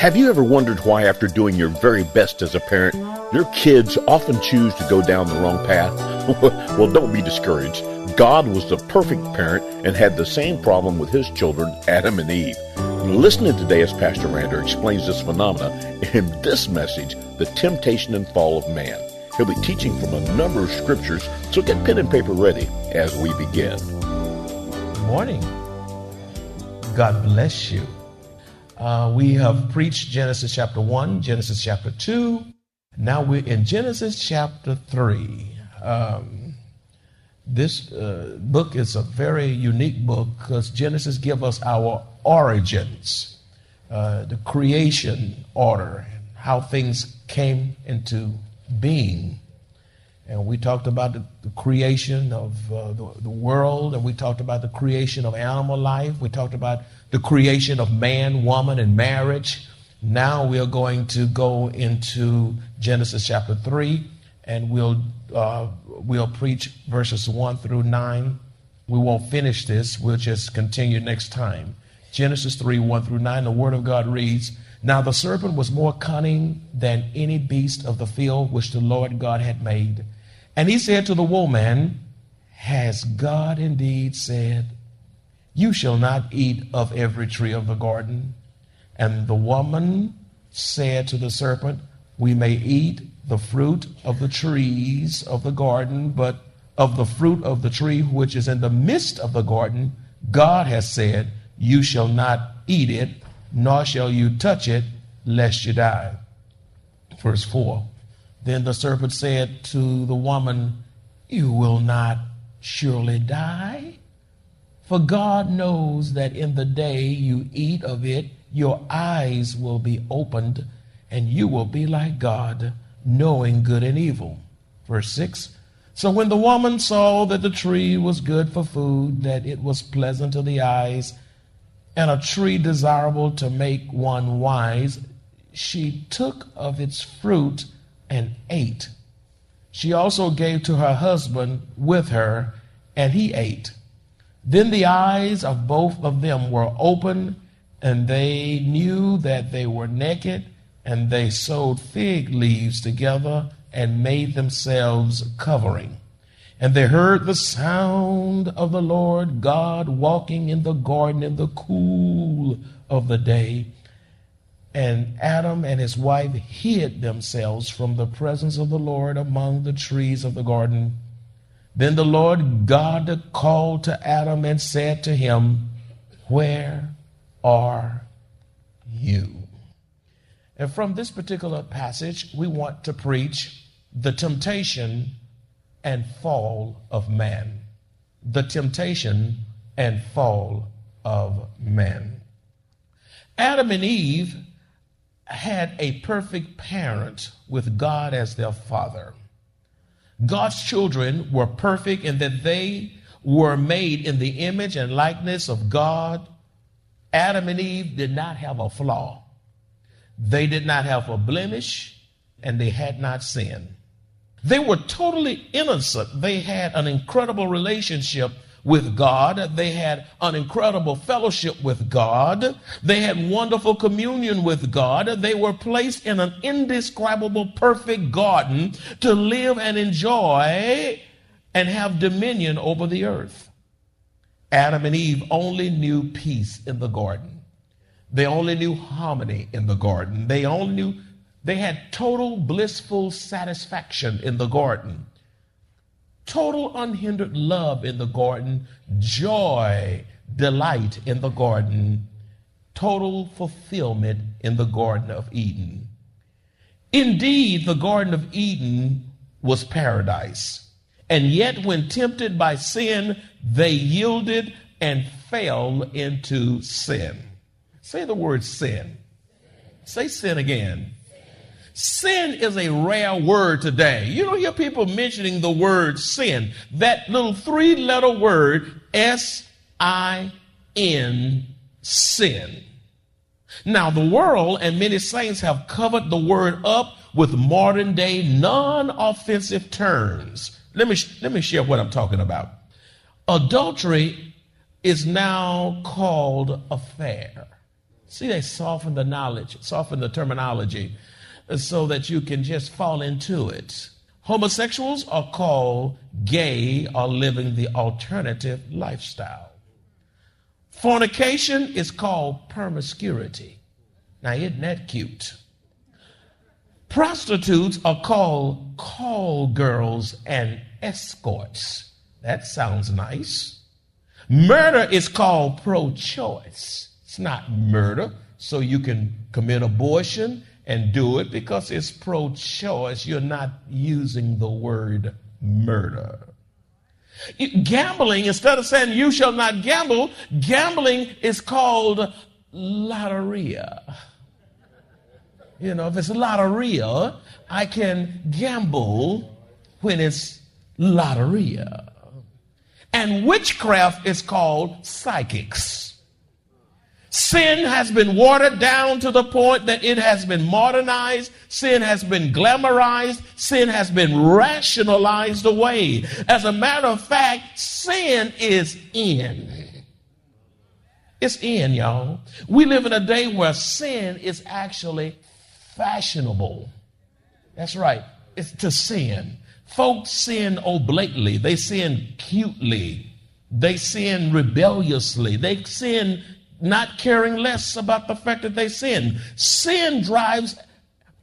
Have you ever wondered why, after doing your very best as a parent, your kids often choose to go down the wrong path? well, don't be discouraged. God was the perfect parent and had the same problem with his children, Adam and Eve. Listen in today as Pastor Rander explains this phenomena in this message, The Temptation and Fall of Man. He'll be teaching from a number of scriptures, so get pen and paper ready as we begin. Morning. God bless you. Uh, we have preached Genesis chapter 1, Genesis chapter 2. Now we're in Genesis chapter 3. Um, this uh, book is a very unique book because Genesis gives us our origins, uh, the creation order, how things came into being. And we talked about the, the creation of uh, the, the world, and we talked about the creation of animal life. We talked about the creation of man, woman, and marriage. Now we are going to go into Genesis chapter 3, and we'll, uh, we'll preach verses 1 through 9. We won't finish this, we'll just continue next time. Genesis 3 1 through 9, the Word of God reads Now the serpent was more cunning than any beast of the field which the Lord God had made. And he said to the woman, Has God indeed said, You shall not eat of every tree of the garden? And the woman said to the serpent, We may eat the fruit of the trees of the garden, but of the fruit of the tree which is in the midst of the garden, God has said, You shall not eat it, nor shall you touch it, lest you die. Verse 4 Then the serpent said to the woman, You will not surely die. For God knows that in the day you eat of it, your eyes will be opened, and you will be like God, knowing good and evil. Verse 6 So when the woman saw that the tree was good for food, that it was pleasant to the eyes, and a tree desirable to make one wise, she took of its fruit and ate. She also gave to her husband with her, and he ate. Then the eyes of both of them were opened, and they knew that they were naked, and they sewed fig leaves together and made themselves covering. And they heard the sound of the Lord God walking in the garden in the cool of the day. And Adam and his wife hid themselves from the presence of the Lord among the trees of the garden. Then the Lord God called to Adam and said to him, Where are you? And from this particular passage, we want to preach the temptation and fall of man. The temptation and fall of man. Adam and Eve had a perfect parent with God as their father. God's children were perfect in that they were made in the image and likeness of God. Adam and Eve did not have a flaw. They did not have a blemish and they had not sinned. They were totally innocent. They had an incredible relationship with God. They had an incredible fellowship with God. They had wonderful communion with God. They were placed in an indescribable, perfect garden to live and enjoy and have dominion over the earth. Adam and Eve only knew peace in the garden. They only knew harmony in the garden. They only knew they had total blissful satisfaction in the garden total unhindered love in the garden, joy, delight in the garden, total fulfillment in the Garden of Eden. Indeed, the Garden of Eden was paradise. And yet, when tempted by sin, they yielded and fell into sin. Say the word sin. Say sin again. Sin is a rare word today. You don't hear people mentioning the word sin. That little three letter word, S I N, sin. Now, the world and many saints have covered the word up with modern day non offensive terms. Let me, let me share what I'm talking about. Adultery is now called affair. See, they soften the knowledge, soften the terminology so that you can just fall into it. Homosexuals are called gay or living the alternative lifestyle. Fornication is called promiscuity. Now, isn't that cute? Prostitutes are called call girls and escorts. That sounds nice. Murder is called pro choice. It's not murder, so you can commit abortion and do it because it's pro choice. You're not using the word murder. Gambling, instead of saying you shall not gamble, gambling is called lotteria. You know, if it's lotteria, I can gamble when it's lotteria. And witchcraft is called psychics. Sin has been watered down to the point that it has been modernized. Sin has been glamorized. Sin has been rationalized away. As a matter of fact, sin is in. It's in, y'all. We live in a day where sin is actually fashionable. That's right. It's to sin. Folks sin oblately. They sin cutely. They sin rebelliously. They sin not caring less about the fact that they sin. Sin drives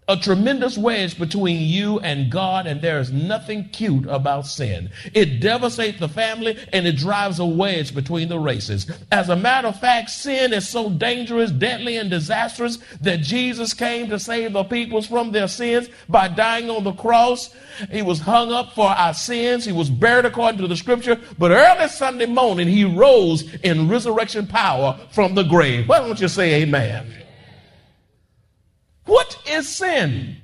a tremendous wedge between you and God, and there is nothing cute about sin. It devastates the family and it drives a wedge between the races. As a matter of fact, sin is so dangerous, deadly, and disastrous that Jesus came to save the peoples from their sins by dying on the cross. He was hung up for our sins. He was buried according to the scripture. But early Sunday morning, he rose in resurrection power from the grave. Why don't you say amen? What is sin?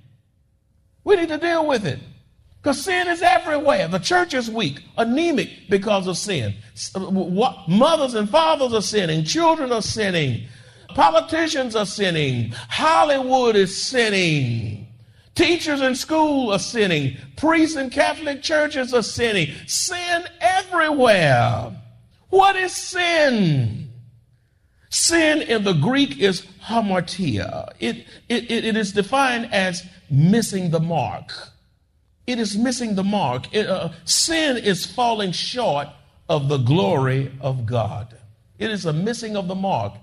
We need to deal with it. Because sin is everywhere. The church is weak, anemic because of sin. Uh, mothers and fathers are sinning. Children are sinning. Politicians are sinning. Hollywood is sinning. Teachers in school are sinning. Priests in Catholic churches are sinning. Sin everywhere. What is sin? Sin in the Greek is hamartia. It, it, it is defined as missing the mark. It is missing the mark. It, uh, sin is falling short of the glory of God. It is a missing of the mark.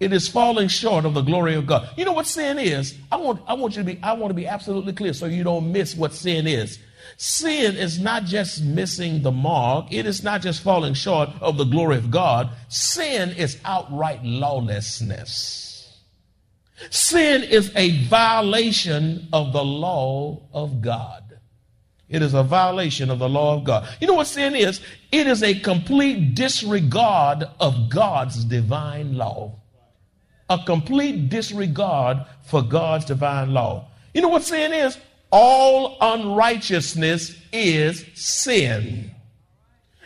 It is falling short of the glory of God. You know what sin is? I want, I want you to be, I want to be absolutely clear so you don't miss what sin is. Sin is not just missing the mark, it is not just falling short of the glory of God. Sin is outright lawlessness. Sin is a violation of the law of God. It is a violation of the law of God. You know what sin is? It is a complete disregard of God's divine law. A complete disregard for God's divine law. You know what sin is? all unrighteousness is sin.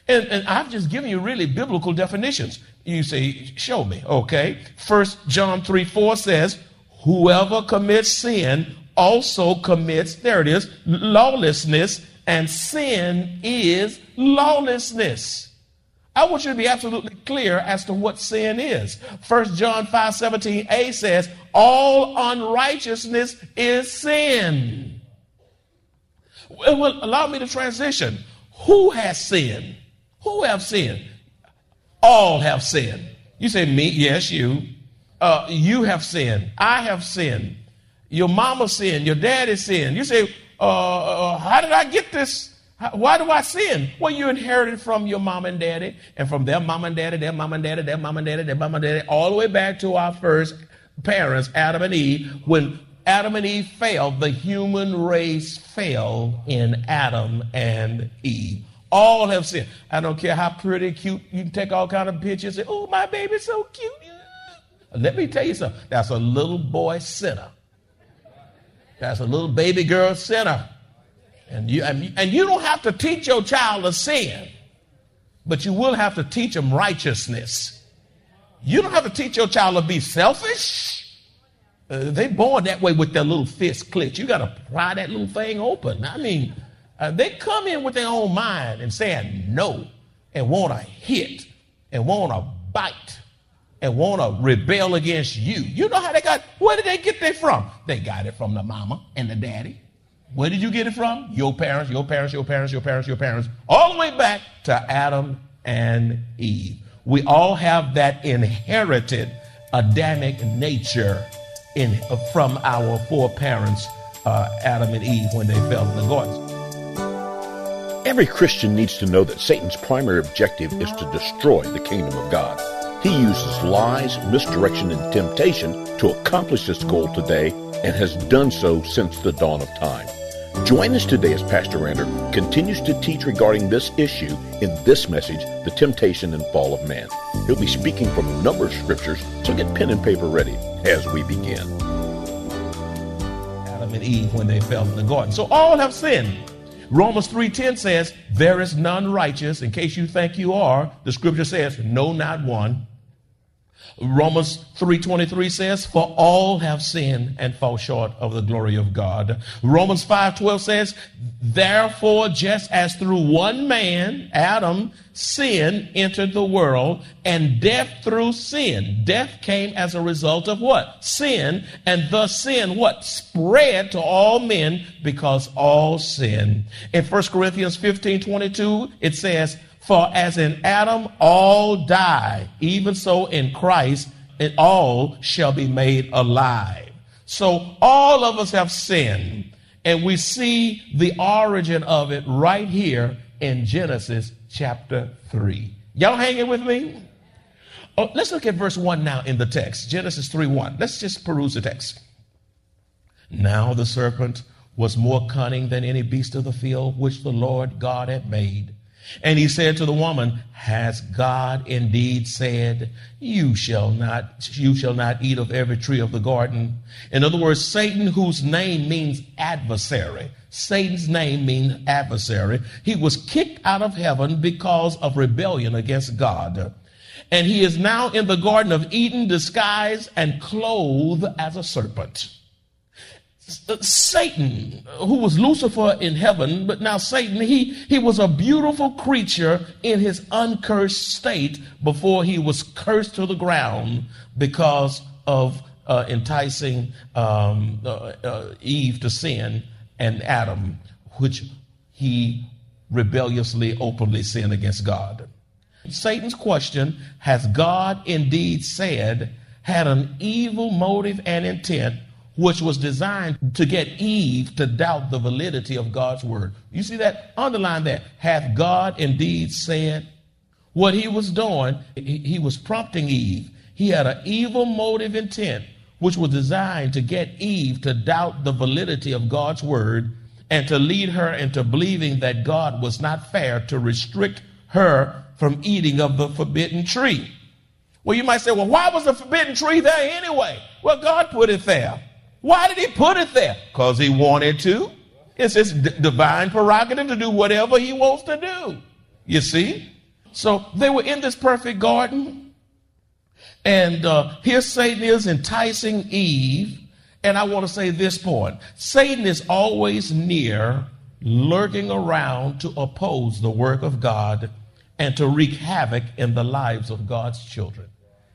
And, and, I've just given you really biblical definitions. You say, show me. Okay. First John 3 4 says, whoever commits sin also commits, there it is, lawlessness, and sin is lawlessness. I want you to be absolutely clear as to what sin is. First John 5 17a says, all unrighteousness is sin. Well, allow me to transition. Who has sinned? Who have sinned? All have sinned. You say, me? Yes, you. Uh, you have sinned. I have sinned. Your mama sinned. Your daddy sinned. You say, uh, uh, how did I get this? Why do I sin? Well, you inherited from your mom and daddy, and from their mom and daddy, their mom and daddy, their mom and daddy, their mom and daddy, all the way back to our first parents, Adam and Eve, when Adam and Eve failed, the human race failed in Adam and Eve. All have sinned. I don't care how pretty, cute, you can take all kind of pictures and say, oh, my baby's so cute. Let me tell you something. That's a little boy sinner. That's a little baby girl sinner. And you, and you don't have to teach your child to sin, but you will have to teach them righteousness. You don't have to teach your child to be selfish. Uh, they born that way with their little fist clenched. You got to pry that little thing open. I mean, uh, they come in with their own mind and saying no and want to hit and want to bite and want to rebel against you. You know how they got, where did they get that from? They got it from the mama and the daddy. Where did you get it from? Your parents, your parents, your parents, your parents, your parents, all the way back to Adam and Eve. We all have that inherited Adamic nature in, from our four parents, uh, Adam and Eve, when they fell in the garden. Every Christian needs to know that Satan's primary objective is to destroy the kingdom of God. He uses lies, misdirection, and temptation to accomplish this goal today and has done so since the dawn of time. Join us today as Pastor Rander continues to teach regarding this issue in this message, The Temptation and Fall of Man. He'll be speaking from a number of scriptures, so get pen and paper ready as we begin. Adam and Eve when they fell in the garden. So all have sinned. Romans 3:10 says, "There is none righteous." In case you think you are, the scripture says, "No, not one." Romans 3:23 says, "For all have sinned and fall short of the glory of God." Romans 5:12 says, "Therefore just as through one man, Adam, sin entered the world, and death through sin. Death came as a result of what? Sin, and thus sin what? Spread to all men because all sin." In 1 Corinthians 15:22, it says, for as in Adam all die, even so in Christ it all shall be made alive. So all of us have sinned, and we see the origin of it right here in Genesis chapter 3. Y'all hanging with me? Oh, let's look at verse 1 now in the text. Genesis 3 1. Let's just peruse the text. Now the serpent was more cunning than any beast of the field which the Lord God had made. And he said to the woman, Has God indeed said, You shall not, you shall not eat of every tree of the garden? In other words, Satan, whose name means adversary, Satan's name means adversary, he was kicked out of heaven because of rebellion against God. And he is now in the Garden of Eden disguised and clothed as a serpent. Satan, who was Lucifer in heaven, but now Satan, he, he was a beautiful creature in his uncursed state before he was cursed to the ground because of uh, enticing um, uh, uh, Eve to sin and Adam, which he rebelliously, openly sinned against God. Satan's question, has God indeed said, had an evil motive and intent which was designed to get Eve to doubt the validity of God's word. You see that? Underline that. Hath God indeed said? What he was doing, he was prompting Eve. He had an evil motive intent, which was designed to get Eve to doubt the validity of God's word and to lead her into believing that God was not fair to restrict her from eating of the forbidden tree. Well, you might say, well, why was the forbidden tree there anyway? Well, God put it there. Why did he put it there? Because he wanted to. It's his d- divine prerogative to do whatever he wants to do. You see? So they were in this perfect garden. And uh, here Satan is enticing Eve. And I want to say this point Satan is always near, lurking around to oppose the work of God and to wreak havoc in the lives of God's children.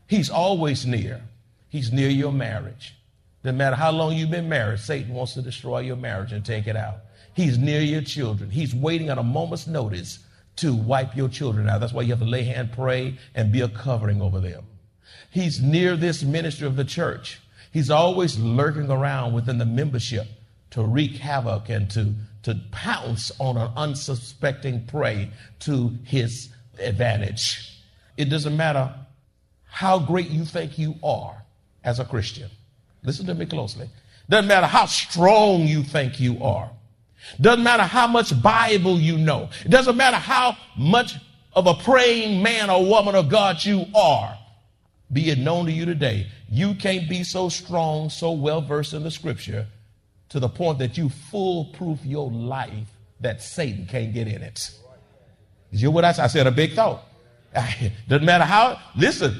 He's always near. He's near your marriage. No matter how long you've been married, Satan wants to destroy your marriage and take it out. He's near your children. He's waiting at a moment's notice to wipe your children out. That's why you have to lay hand, pray, and be a covering over them. He's near this ministry of the church. He's always lurking around within the membership to wreak havoc and to, to pounce on an unsuspecting prey to his advantage. It doesn't matter how great you think you are as a Christian. Listen to me closely. Doesn't matter how strong you think you are. Doesn't matter how much Bible you know. It doesn't matter how much of a praying man or woman of God you are. Be it known to you today, you can't be so strong, so well versed in the scripture to the point that you foolproof your life that Satan can't get in it. Did you hear what I said? I said a big thought. Doesn't matter how, listen,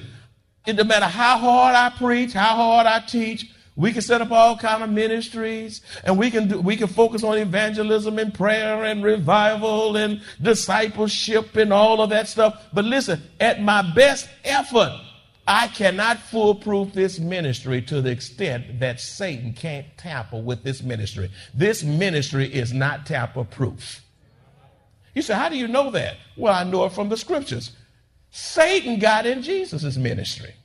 it doesn't matter how hard I preach, how hard I teach, we can set up all kind of ministries and we can do, we can focus on evangelism and prayer and revival and discipleship and all of that stuff. But listen, at my best effort, I cannot foolproof this ministry to the extent that Satan can't tamper with this ministry. This ministry is not tamper proof. You say, how do you know that? Well, I know it from the scriptures. Satan got in Jesus' ministry.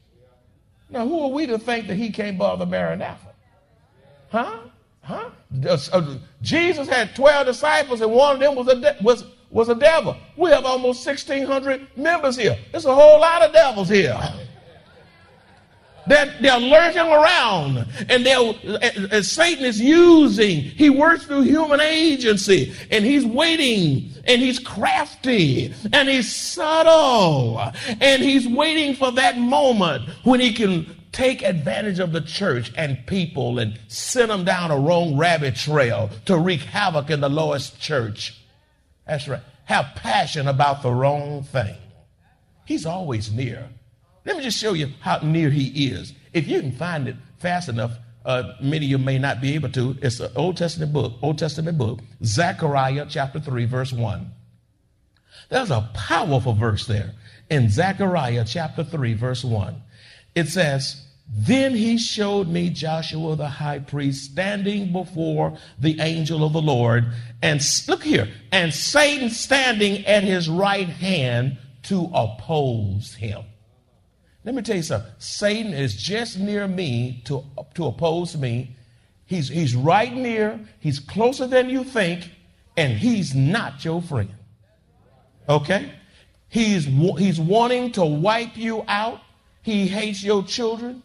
Now, who are we to think that he can't bother Maranatha? Huh? Huh? Uh, Jesus had 12 disciples, and one of them was a, de- was, was a devil. We have almost 1,600 members here. There's a whole lot of devils here. They're, they're lurking around and they're, as Satan is using, he works through human agency and he's waiting and he's crafty and he's subtle and he's waiting for that moment when he can take advantage of the church and people and send them down a wrong rabbit trail to wreak havoc in the lowest church. That's right. Have passion about the wrong thing. He's always near. Let me just show you how near he is. If you can find it fast enough, uh, many of you may not be able to. It's an Old Testament book, Old Testament book, Zechariah chapter 3, verse 1. There's a powerful verse there in Zechariah chapter 3, verse 1. It says, Then he showed me Joshua the high priest standing before the angel of the Lord, and look here, and Satan standing at his right hand to oppose him. Let me tell you something. Satan is just near me to, to oppose me. He's, he's right near, he's closer than you think, and he's not your friend. Okay? He's, he's wanting to wipe you out. He hates your children.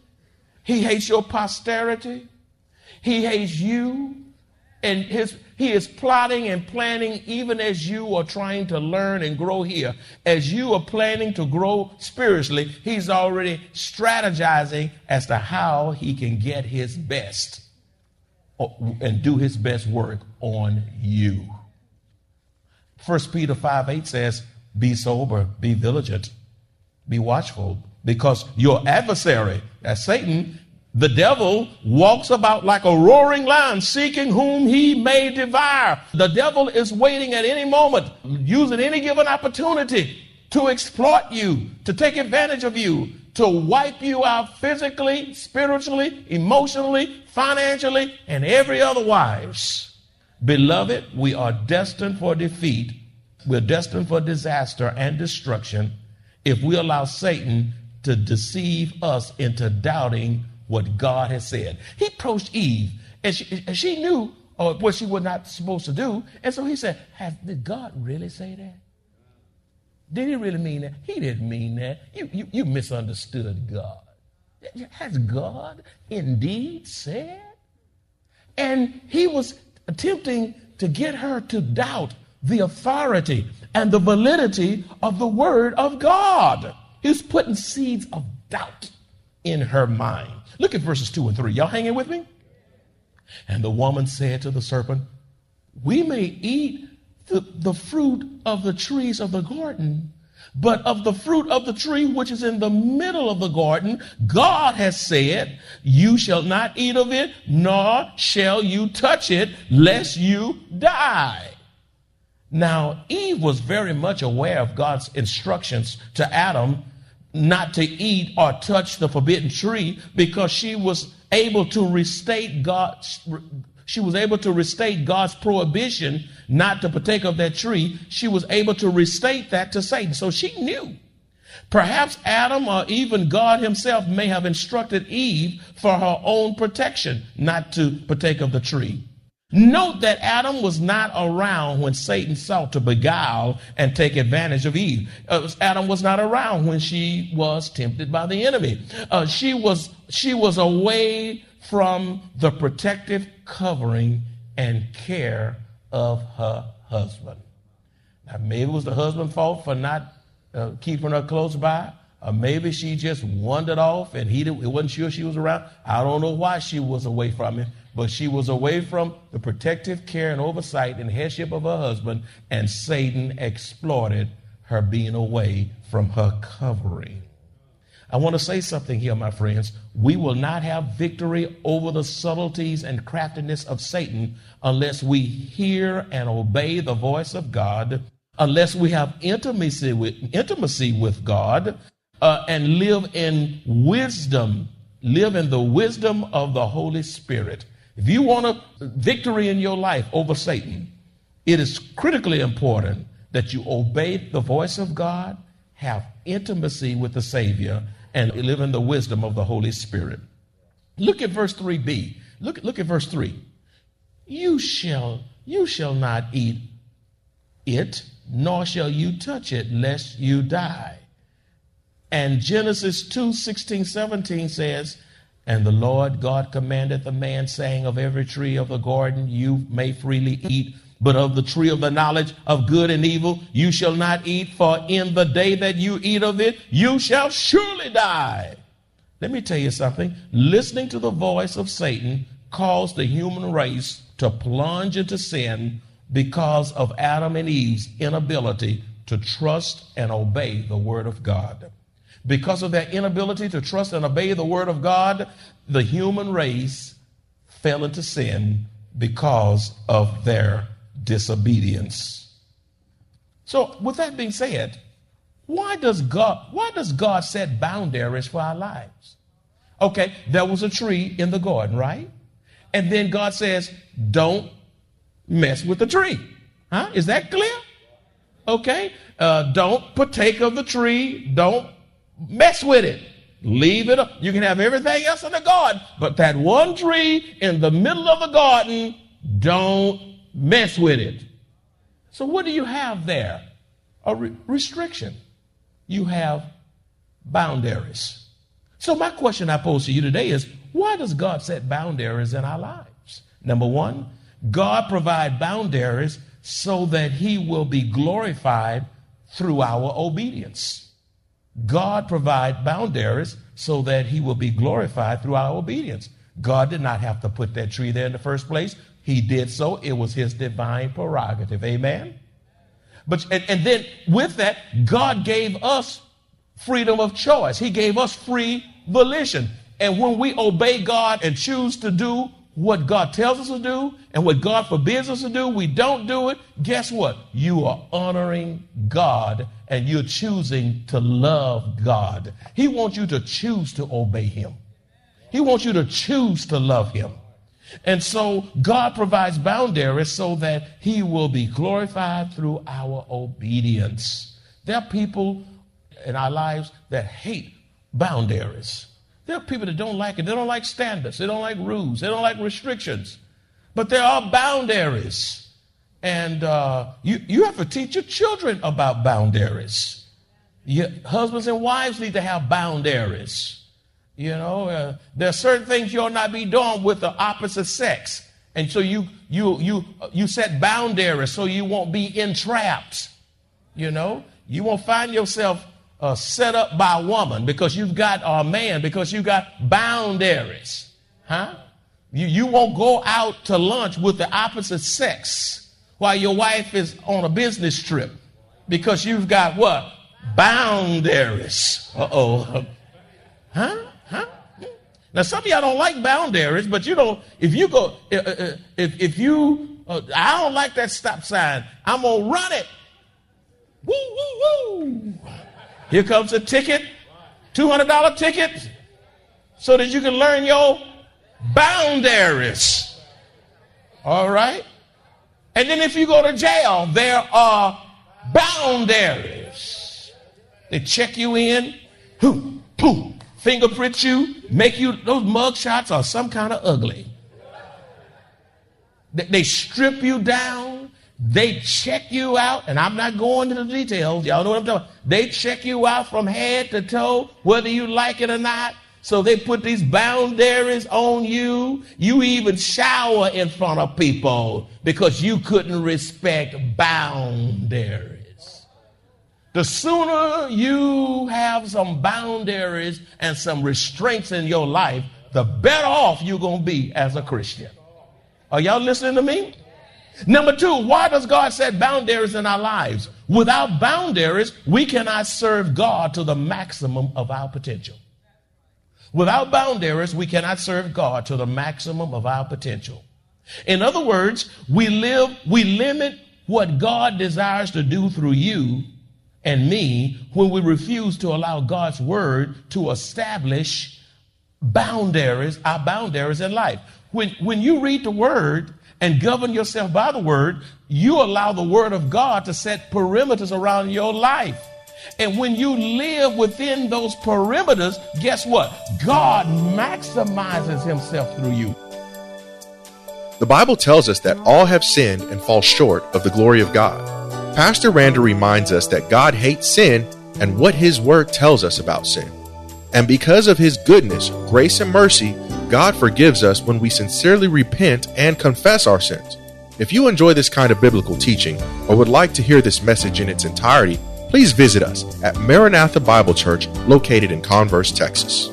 He hates your posterity. He hates you. And his, he is plotting and planning even as you are trying to learn and grow here. As you are planning to grow spiritually, he's already strategizing as to how he can get his best uh, and do his best work on you. 1 Peter 5 8 says, Be sober, be vigilant, be watchful, because your adversary, as Satan, the devil walks about like a roaring lion, seeking whom he may devour. The devil is waiting at any moment, using any given opportunity to exploit you, to take advantage of you, to wipe you out physically, spiritually, emotionally, financially, and every otherwise. Beloved, we are destined for defeat. We're destined for disaster and destruction if we allow Satan to deceive us into doubting what God has said. He approached Eve, and she, and she knew uh, what she was not supposed to do. And so he said, Did God really say that? Did he really mean that? He didn't mean that. You, you, you misunderstood God. Has God indeed said? And he was attempting to get her to doubt the authority and the validity of the word of God. He was putting seeds of doubt in her mind. Look at verses 2 and 3. Y'all hanging with me? And the woman said to the serpent, We may eat the, the fruit of the trees of the garden, but of the fruit of the tree which is in the middle of the garden, God has said, You shall not eat of it, nor shall you touch it, lest you die. Now, Eve was very much aware of God's instructions to Adam not to eat or touch the forbidden tree because she was able to restate God's she was able to restate God's prohibition not to partake of that tree. She was able to restate that to Satan. So she knew. Perhaps Adam or even God himself may have instructed Eve for her own protection not to partake of the tree. Note that Adam was not around when Satan sought to beguile and take advantage of Eve. Uh, Adam was not around when she was tempted by the enemy. Uh, she was she was away from the protective covering and care of her husband. Now, maybe it was the husband's fault for not uh, keeping her close by. Or maybe she just wandered off and he wasn't sure she was around. I don't know why she was away from him but she was away from the protective care and oversight and headship of her husband, and Satan exploited her being away from her covering. I want to say something here, my friends. We will not have victory over the subtleties and craftiness of Satan unless we hear and obey the voice of God, unless we have intimacy with, intimacy with God, uh, and live in wisdom, live in the wisdom of the Holy Spirit. If you want a victory in your life over Satan, it is critically important that you obey the voice of God, have intimacy with the Savior, and live in the wisdom of the Holy Spirit. Look at verse 3b. Look, look at verse 3. You shall, you shall not eat it, nor shall you touch it, lest you die. And Genesis 2 16, 17 says, and the Lord God commanded the man, saying, Of every tree of the garden you may freely eat, but of the tree of the knowledge of good and evil you shall not eat, for in the day that you eat of it, you shall surely die. Let me tell you something. Listening to the voice of Satan caused the human race to plunge into sin because of Adam and Eve's inability to trust and obey the word of God. Because of their inability to trust and obey the word of God, the human race fell into sin because of their disobedience. So, with that being said, why does God why does God set boundaries for our lives? Okay, there was a tree in the garden, right? And then God says, "Don't mess with the tree." Huh? Is that clear? Okay. Uh, don't partake of the tree. Don't mess with it. Leave it. You can have everything else in the garden, but that one tree in the middle of the garden, don't mess with it. So, what do you have there? A re- restriction. You have boundaries. So, my question I pose to you today is why does God set boundaries in our lives? Number one, God provide boundaries so that he will be glorified through our obedience. God provide boundaries so that he will be glorified through our obedience. God did not have to put that tree there in the first place. He did so. It was his divine prerogative. Amen. But and, and then with that, God gave us freedom of choice. He gave us free volition. And when we obey God and choose to do what God tells us to do and what God forbids us to do, we don't do it. Guess what? You are honoring God and you're choosing to love God. He wants you to choose to obey Him. He wants you to choose to love Him. And so God provides boundaries so that He will be glorified through our obedience. There are people in our lives that hate boundaries. There are people that don't like it. They don't like standards. They don't like rules. They don't like restrictions. But there are boundaries. And uh, you, you have to teach your children about boundaries. Your husbands and wives need to have boundaries. You know, uh, there are certain things you'll not be doing with the opposite sex. And so you, you, you, you set boundaries so you won't be entrapped. You know, you won't find yourself uh, set up by woman because you've got a man because you've got boundaries, huh? You, you won't go out to lunch with the opposite sex while your wife is on a business trip because you've got what? Boundaries. Uh oh. Huh? Huh? Now, some of y'all don't like boundaries, but you know, if you go, uh, uh, if, if you, uh, I don't like that stop sign, I'm to run it. Woo, woo, woo. Here comes a ticket, $200 ticket, so that you can learn your boundaries. All right? And then if you go to jail, there are boundaries. They check you in, whoo, boom, fingerprint you, make you, those mug shots are some kind of ugly. They strip you down. They check you out, and I'm not going into the details. Y'all know what I'm talking about. They check you out from head to toe, whether you like it or not. So they put these boundaries on you. You even shower in front of people because you couldn't respect boundaries. The sooner you have some boundaries and some restraints in your life, the better off you're going to be as a Christian. Are y'all listening to me? Number two, why does God set boundaries in our lives? Without boundaries, we cannot serve God to the maximum of our potential. Without boundaries, we cannot serve God to the maximum of our potential. In other words, we live, we limit what God desires to do through you and me when we refuse to allow God's word to establish boundaries, our boundaries in life. When, when you read the word and govern yourself by the word, you allow the word of God to set perimeters around your life. And when you live within those perimeters, guess what? God maximizes himself through you. The Bible tells us that all have sinned and fall short of the glory of God. Pastor Rander reminds us that God hates sin and what his word tells us about sin. And because of his goodness, grace, and mercy, God forgives us when we sincerely repent and confess our sins. If you enjoy this kind of biblical teaching or would like to hear this message in its entirety, please visit us at Maranatha Bible Church located in Converse, Texas.